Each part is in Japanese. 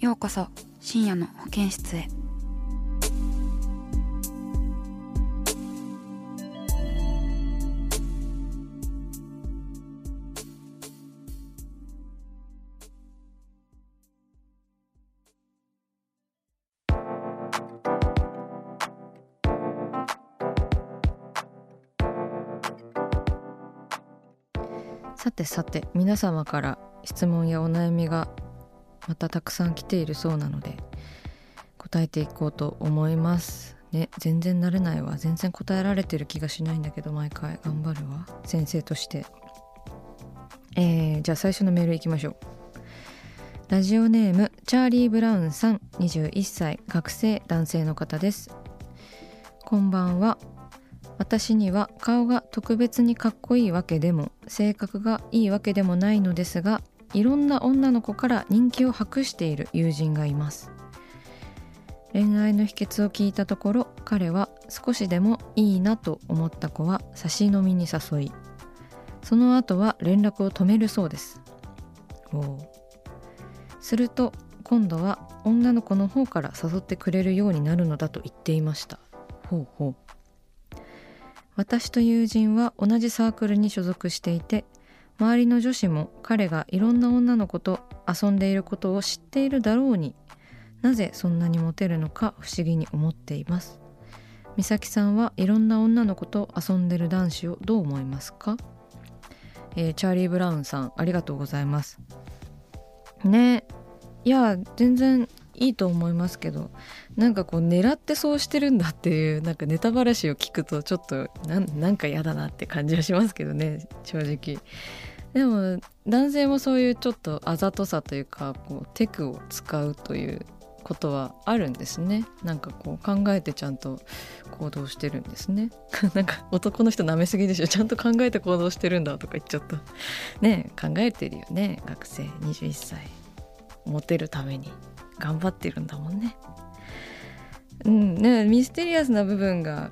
ようこそ深夜の保健室へ。さてさて皆様から質問やお悩みがまたたくさん来ているそうなので答えていこうと思います。ね全然慣れないわ。全然答えられてる気がしないんだけど毎回。頑張るわ。先生として。えー、じゃあ最初のメールいきましょう。ラジオネームチャーリー・ブラウンさん。21歳。学生男性の方です。こんばんは。私には顔が特別にかっこいいわけでも性格がいいわけでもないのですがいろんな女の子から人気を博している友人がいます。恋愛の秘訣を聞いたところ彼は少しでもいいなと思った子は差し飲みに誘いその後は連絡を止めるそうです。おすると今度は女の子の方から誘ってくれるようになるのだと言っていました。ほうほう。私と友人は同じサークルに所属していて周りの女子も彼がいろんな女の子と遊んでいることを知っているだろうになぜそんなにモテるのか不思議に思っています。美咲さんはいろんな女の子と遊んでる男子をどう思いますか、えーチャーリー・ブラウンさんありがとうございます。ねいや全然いいと思いますけどなんかこう狙ってそうしてるんだっていうなんかネタばらしを聞くとちょっとなんなんか嫌だなって感じはしますけどね正直。でも男性もそういうちょっとあざとさというかこうテクを使うということはあるんですね。なんかこう考えてちゃんと行動してるんですね。なんか男の人舐めすぎでしょ。ちゃんと考えて行動してるんだとか言っちゃった。ね考えてるよね。学生21歳。モテるために頑張ってるんだもんね。うんねミステリアスな部分が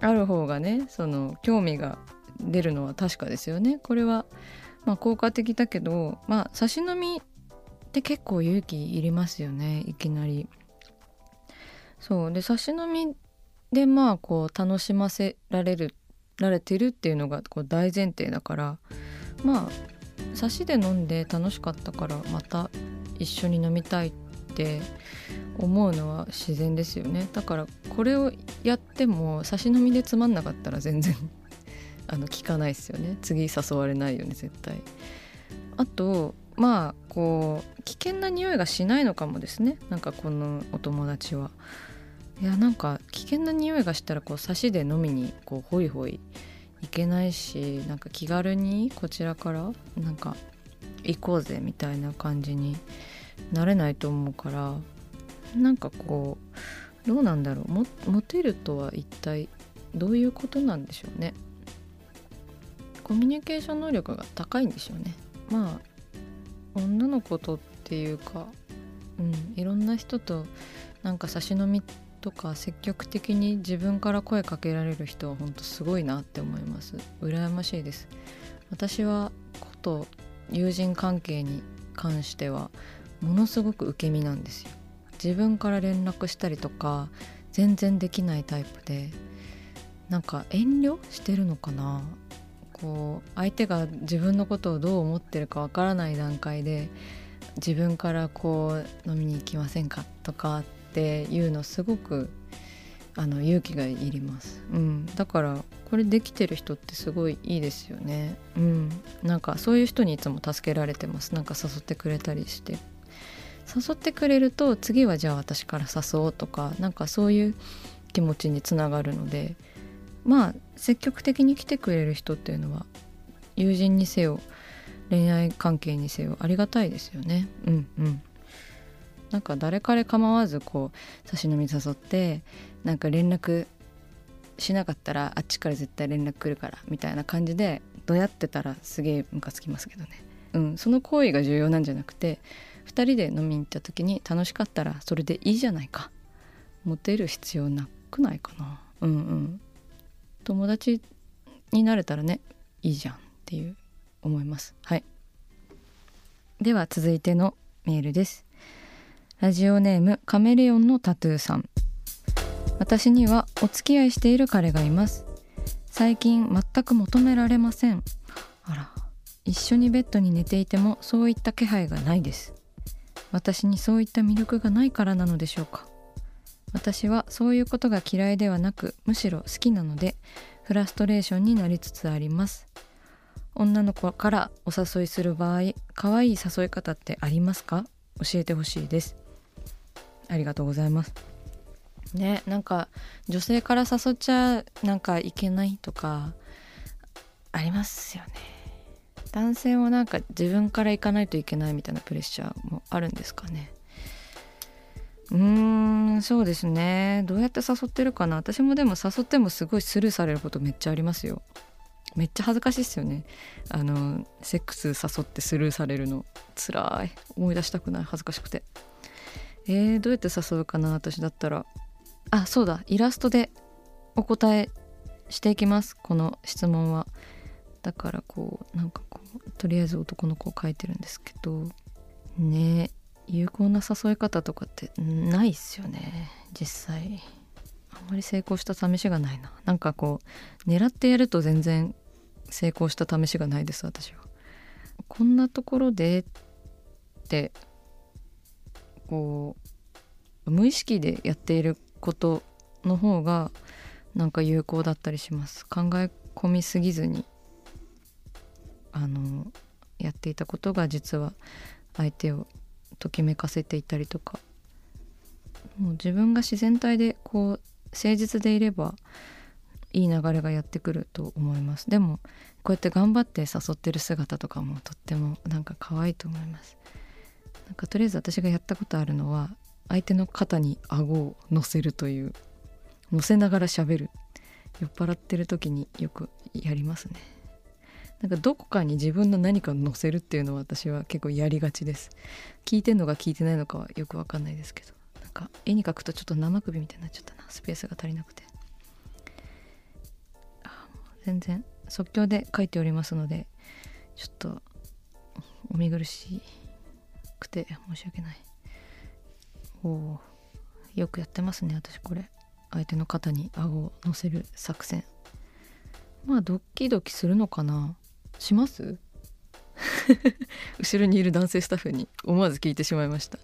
ある方がねその興味が出るのは確かですよね。これはまあ効果的だけどまあ差し飲みって結構勇気いりますよねいきなり。そう。で差し飲みでまあこう楽しませられるられてるっていうのがこう大前提だからまあ差しで飲んで楽しかったからまた一緒に飲みたいって思うのは自然ですよね。だからこれをやっても差し飲みでつまんなかったら全然あの聞かないですよね。次誘われないよね絶対。あとまあこう危険な匂いがしないのかもですね。なんかこのお友達は。いやなんか危険な匂いがしたらこう差しで飲みにこうホイホイ行けないしなんか気軽にこちらからなんか行こうぜみたいな感じになれないと思うからなんかこうどうなんだろう。モテるとは一体どういうことなんでしょうね。コミュニケーション能力が高いんでしょうね。まあ女の子とっていうかうんいろんな人となんか差し飲みとか積極的に自分から声かけられる人は本当すごいなって思います。羨ましいです。私はこと友人関係に関してはものすごく受け身なんですよ。自分から連絡したりとか全然できないタイプでなんか遠慮してるのかな？こう相手が自分のことをどう思ってるかわからない段階で自分からこう飲みに行きませんかとかっていうのすごくあの勇気がいります、うん、だからこれできてる人ってすごいいいですよね。うん。なんかそういう人にいつも助けられてます。なんか誘ってくれたりして。誘ってくれると次はじゃあ私から誘おうとかなんかそういう気持ちにつながるのでまあ積極的に来てくれる人っていうのは友人にせよ恋愛関係にせよありがたいですよね。うんうん。なんか誰彼構わずこう差し飲み誘ってなんか連絡しなかったらあっちから絶対連絡来るからみたいな感じでどうやってたらすげえムカつきますけどね。うん。その行為が重要なんじゃなくて2人で飲みに行った時に楽しかったらそれでいいじゃないか。モテる必要なくないかな。うんうん。友達になれたらねいいじゃんっていう思います。はい。では続いてのメールです。ラジオネームカメレオンのタトゥーさん。私にはお付き合いしている彼がいます。最近全く求められません。あら一緒にベッドに寝ていてもそういった気配がないです。私にそういった魅力がないからなのでしょうか。私はそういうことが嫌いではなくむしろ好きなのでフラストレーションになりつつあります。女の子からお誘いする場合可愛い誘い方ってありますか？教えてほしいです。ありがとうございます。ねなんか女性から誘っちゃなんかいけないとかありますよね。男性もなんか自分から行かないといけないみたいなプレッシャーもあるんですかね。うーんそうですね。どうやって誘ってるかな。私もでも誘ってもすごいスルーされることめっちゃありますよ。めっちゃ恥ずかしいっすよね。あのセックス誘ってスルーされるの。つらい。思い出したくない。恥ずかしくて。えー、どうやって誘うかな。私だったら。あそうだ。イラストでお答えしていきます。この質問は。だからこうなんかこうとりあえず男の子を描いてるんですけど。ね。え有効な誘い方とかってないっすよね。実際。あんまり成功した試しがないな。なんかこう狙ってやると全然成功した試しがないです私は。こんなところでってこう無意識でやっていることの方がなんか有効だったりします。考え込みすぎずにあのやっていたことが実は相手をときめかせていたりとか。もう自分が自然体でこう誠実でいればいい流れがやってくると思います。でもこうやって頑張って誘ってる姿とかもとってもなんか可愛いと思います。なんかとりあえず私がやったことあるのは相手の肩に顎を乗せるという。乗せながら喋る。酔っ払ってる時によくやりますね。なんかどこかに自分の何かを乗せるっていうのは私は結構やりがちです。聞いてんのか聞いてないのかはよくわかんないですけど。なんか絵に描くとちょっと生首みたいになっちゃったな。スペースが足りなくて。全然即興で書いておりますのでちょっとお見苦しくて申し訳ない。おおよくやってますね私これ。相手の肩に顎を乗せる作戦。まあドッキドキするのかな。します？後ろにいる男性スタッフに思わず聞いてしまいました。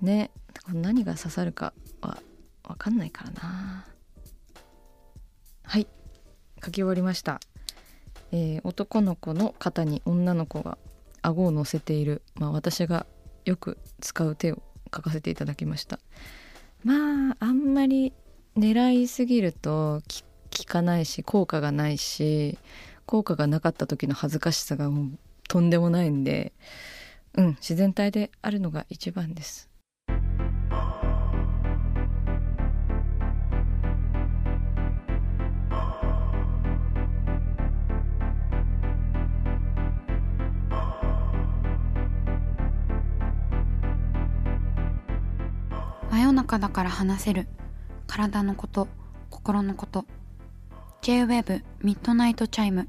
ね何が刺さるかは分かんないからな。はい書き終わりました、えー、男の子の肩に女の子が顎を乗せている、まあ、私がよく使う手を書かせていただきました。まああんまり狙いすぎると効かないし効果がないし効果がなかった時の恥ずかしさがもうとんでもないんでうん自然体であるのが一番です。真夜中だから話せる。体のこと心のこと。 J-WAVE ミッドナイトチャイム